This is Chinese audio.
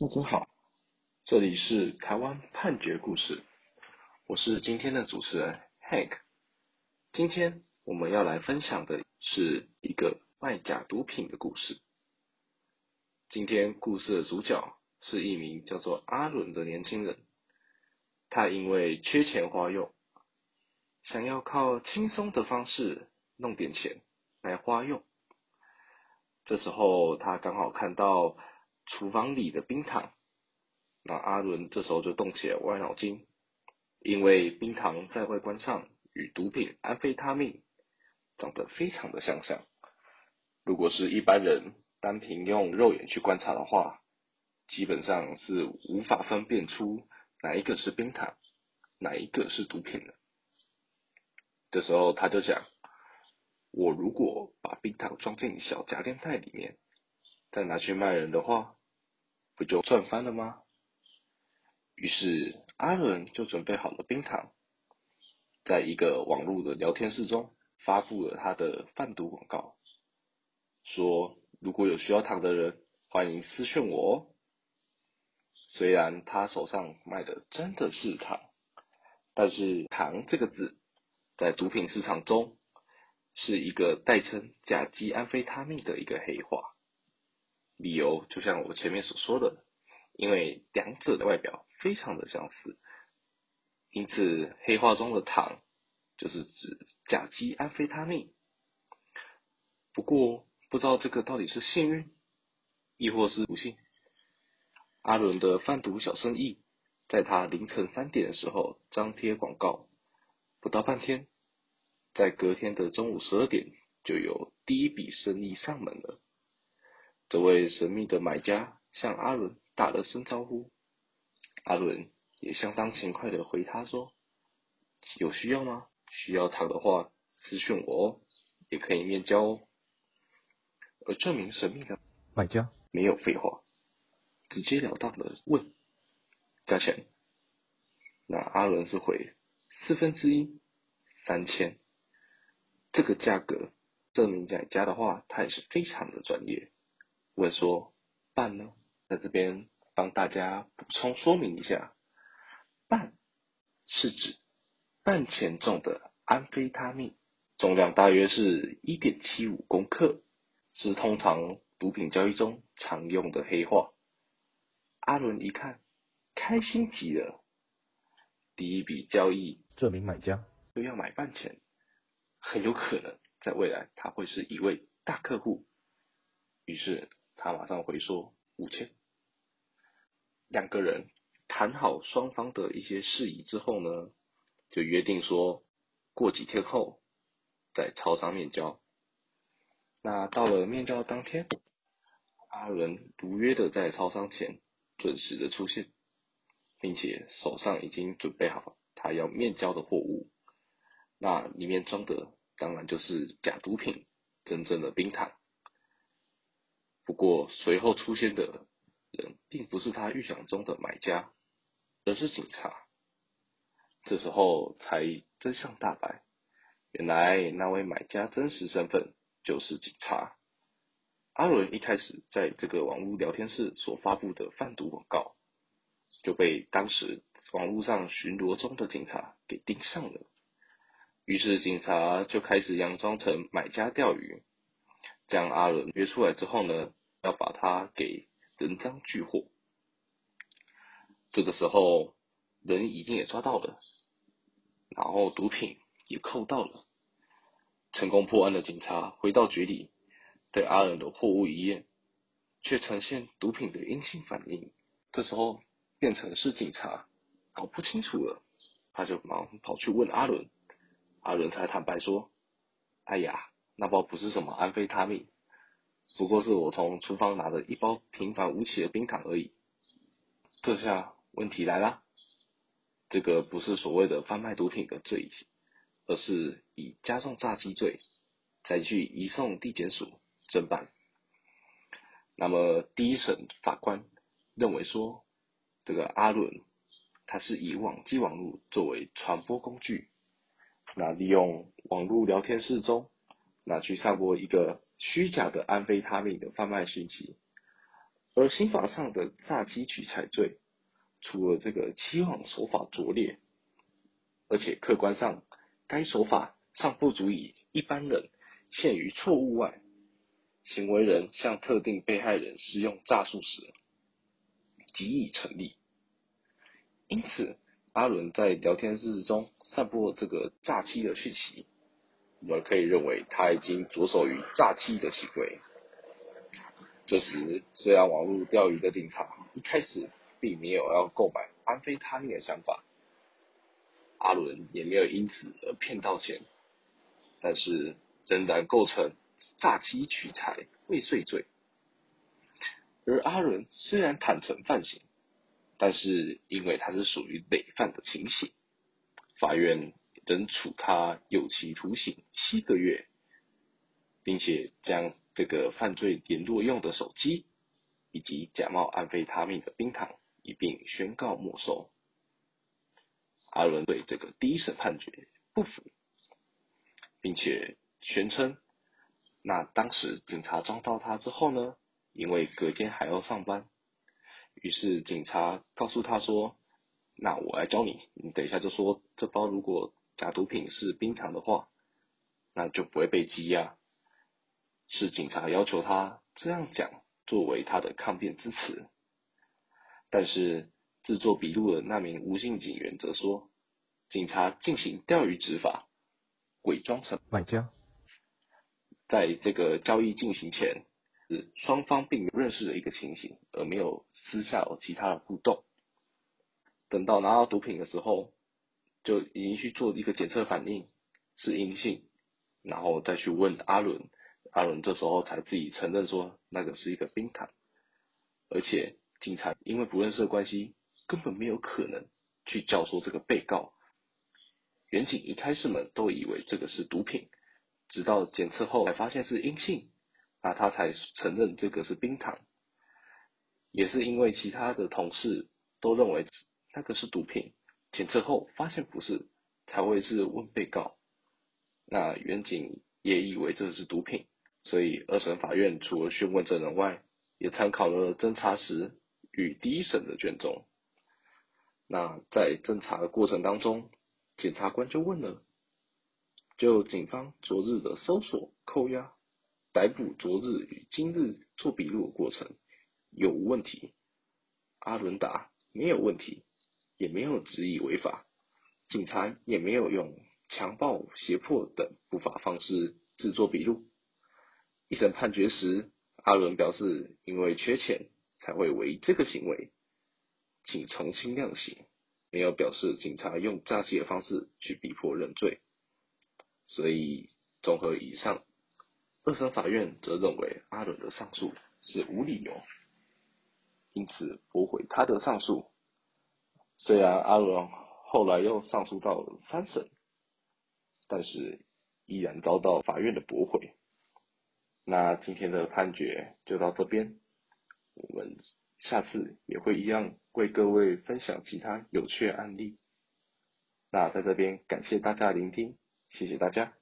大家好，这里是台湾判决故事，我是今天的主持人 Hank。今天我们要来分享的是一个卖假毒品的故事。今天故事的主角是一名叫做阿伦的年轻人，他因为缺钱花用，想要靠轻松的方式弄点钱来花用。这时候他刚好看到厨房里的冰糖，那阿伦这时候就动起了歪脑筋，因为冰糖在外观上与毒品安非他命长得非常的相像。如果是一般人单凭用肉眼去观察的话，基本上是无法分辨出哪一个是冰糖，哪一个是毒品的。这时候他就想。我如果把冰糖装进小夹链袋里面，再拿去卖人的话，不就赚翻了吗？于是阿伦就准备好了冰糖，在一个网络的聊天室中发布了他的贩毒广告，说如果有需要糖的人，欢迎私讯我哦。虽然他手上卖的真的是糖，但是“糖”这个字在毒品市场中。是一个代称甲基安非他命的一个黑话，理由就像我前面所说的，因为两者的外表非常的相似，因此黑话中的糖就是指甲基安非他命。不过不知道这个到底是幸运，亦或是不幸。阿伦的贩毒小生意，在他凌晨三点的时候张贴广告，不到半天。在隔天的中午十二点，就有第一笔生意上门了。这位神秘的买家向阿伦打了声招呼，阿伦也相当勤快的回他说：“有需要吗？需要糖的话，私讯我哦，也可以面交哦。”而这名神秘的买家没有废话，直截了当的问：“价钱？”那阿伦是回四分之一，三千。这个价格，这名买家的话，他也是非常的专业。问说半呢，在这边帮大家补充说明一下，半是指半钱重的安非他命，重量大约是一点七五公克，是通常毒品交易中常用的黑话。阿伦一看，开心极了。第一笔交易，这名买家又要买半钱。很有可能在未来他会是一位大客户，于是他马上回说五千。两个人谈好双方的一些事宜之后呢，就约定说过几天后在超商面交。那到了面交当天，阿伦如约的在超商前准时的出现，并且手上已经准备好他要面交的货物。那里面装的当然就是假毒品，真正的冰糖。不过随后出现的人并不是他预想中的买家，而是警察。这时候才真相大白，原来那位买家真实身份就是警察。阿伦一开始在这个网络聊天室所发布的贩毒广告，就被当时网络上巡逻中的警察给盯上了。于是警察就开始佯装成买家钓鱼，将阿伦约出来之后呢，要把他给人赃俱获。这个时候人已经也抓到了，然后毒品也扣到了，成功破案的警察回到局里，对阿伦的货物一验，却呈现毒品的阴性反应。这时候变成是警察搞不清楚了，他就忙跑去问阿伦。阿伦才坦白说：“哎呀，那包不是什么安非他命，不过是我从厨房拿的一包平凡无奇的冰糖而已。”这下问题来了，这个不是所谓的贩卖毒品的罪，而是以加重诈欺罪，再去移送地检署侦办。那么第一审法官认为说，这个阿伦他是以网际网络作为传播工具。那利用网络聊天室中，那去散播一个虚假的安非他命的贩卖讯息，而刑法上的诈欺取财罪，除了这个欺罔手法拙劣，而且客观上该手法尚不足以一般人陷于错误外，行为人向特定被害人施用诈术时，极易成立。因此，阿伦在聊天室中散播这个诈欺的讯息，我们可以认为他已经着手于诈欺的行为。这时，虽然网络钓鱼的警察一开始并没有要购买安非他命的想法，阿伦也没有因此而骗到钱，但是仍然构成诈欺取财未遂罪。而阿伦虽然坦承犯行，但是因为他是属于累犯的情形，法院仍处他有期徒刑七个月，并且将这个犯罪联络用的手机以及假冒安非他命的冰糖一并宣告没收。阿伦对这个第一审判决不服，并且宣称，那当时警察抓到他之后呢，因为隔天还要上班，于是警察告诉他说：“那我来教你，你等一下就说这包如果假毒品是冰糖的话，那就不会被羁押。”是警察要求他这样讲，作为他的抗辩之词。但是制作笔录的那名吴姓警员则说，警察进行钓鱼执法，伪装成买家，在这个交易进行前。是双方并没有认识的一个情形，而没有私下有其他的互动。等到拿到毒品的时候，就已经去做一个检测反应是阴性，然后再去问阿伦，阿伦这时候才自己承认说那个是一个冰糖，而且警察因为不认识的关系，根本没有可能去教唆这个被告。员警一开始们都以为这个是毒品，直到检测后才发现是阴性。那他才承认这个是冰糖，也是因为其他的同事都认为那个是毒品，检测后发现不是，才会是问被告。那员警也以为这是毒品，所以二审法院除了讯问证人外，也参考了侦查时与第一审的卷宗。那在侦查的过程当中，检察官就问了，就警方昨日的搜索、扣押。逮捕昨日与今日做笔录的过程有无问题？阿伦答没有问题，也没有质疑违法，警察也没有用强暴、胁迫等不法方式制作笔录。一审判决时，阿伦表示因为缺钱才会为这个行为，请从轻量刑，没有表示警察用诈欺的方式去逼迫认罪。所以综合以上。二审法院则认为阿伦的上诉是无理由，因此驳回他的上诉。虽然阿伦后来又上诉到三审，但是依然遭到法院的驳回。那今天的判决就到这边，我们下次也会一样为各位分享其他有趣案例。那在这边感谢大家的聆听，谢谢大家。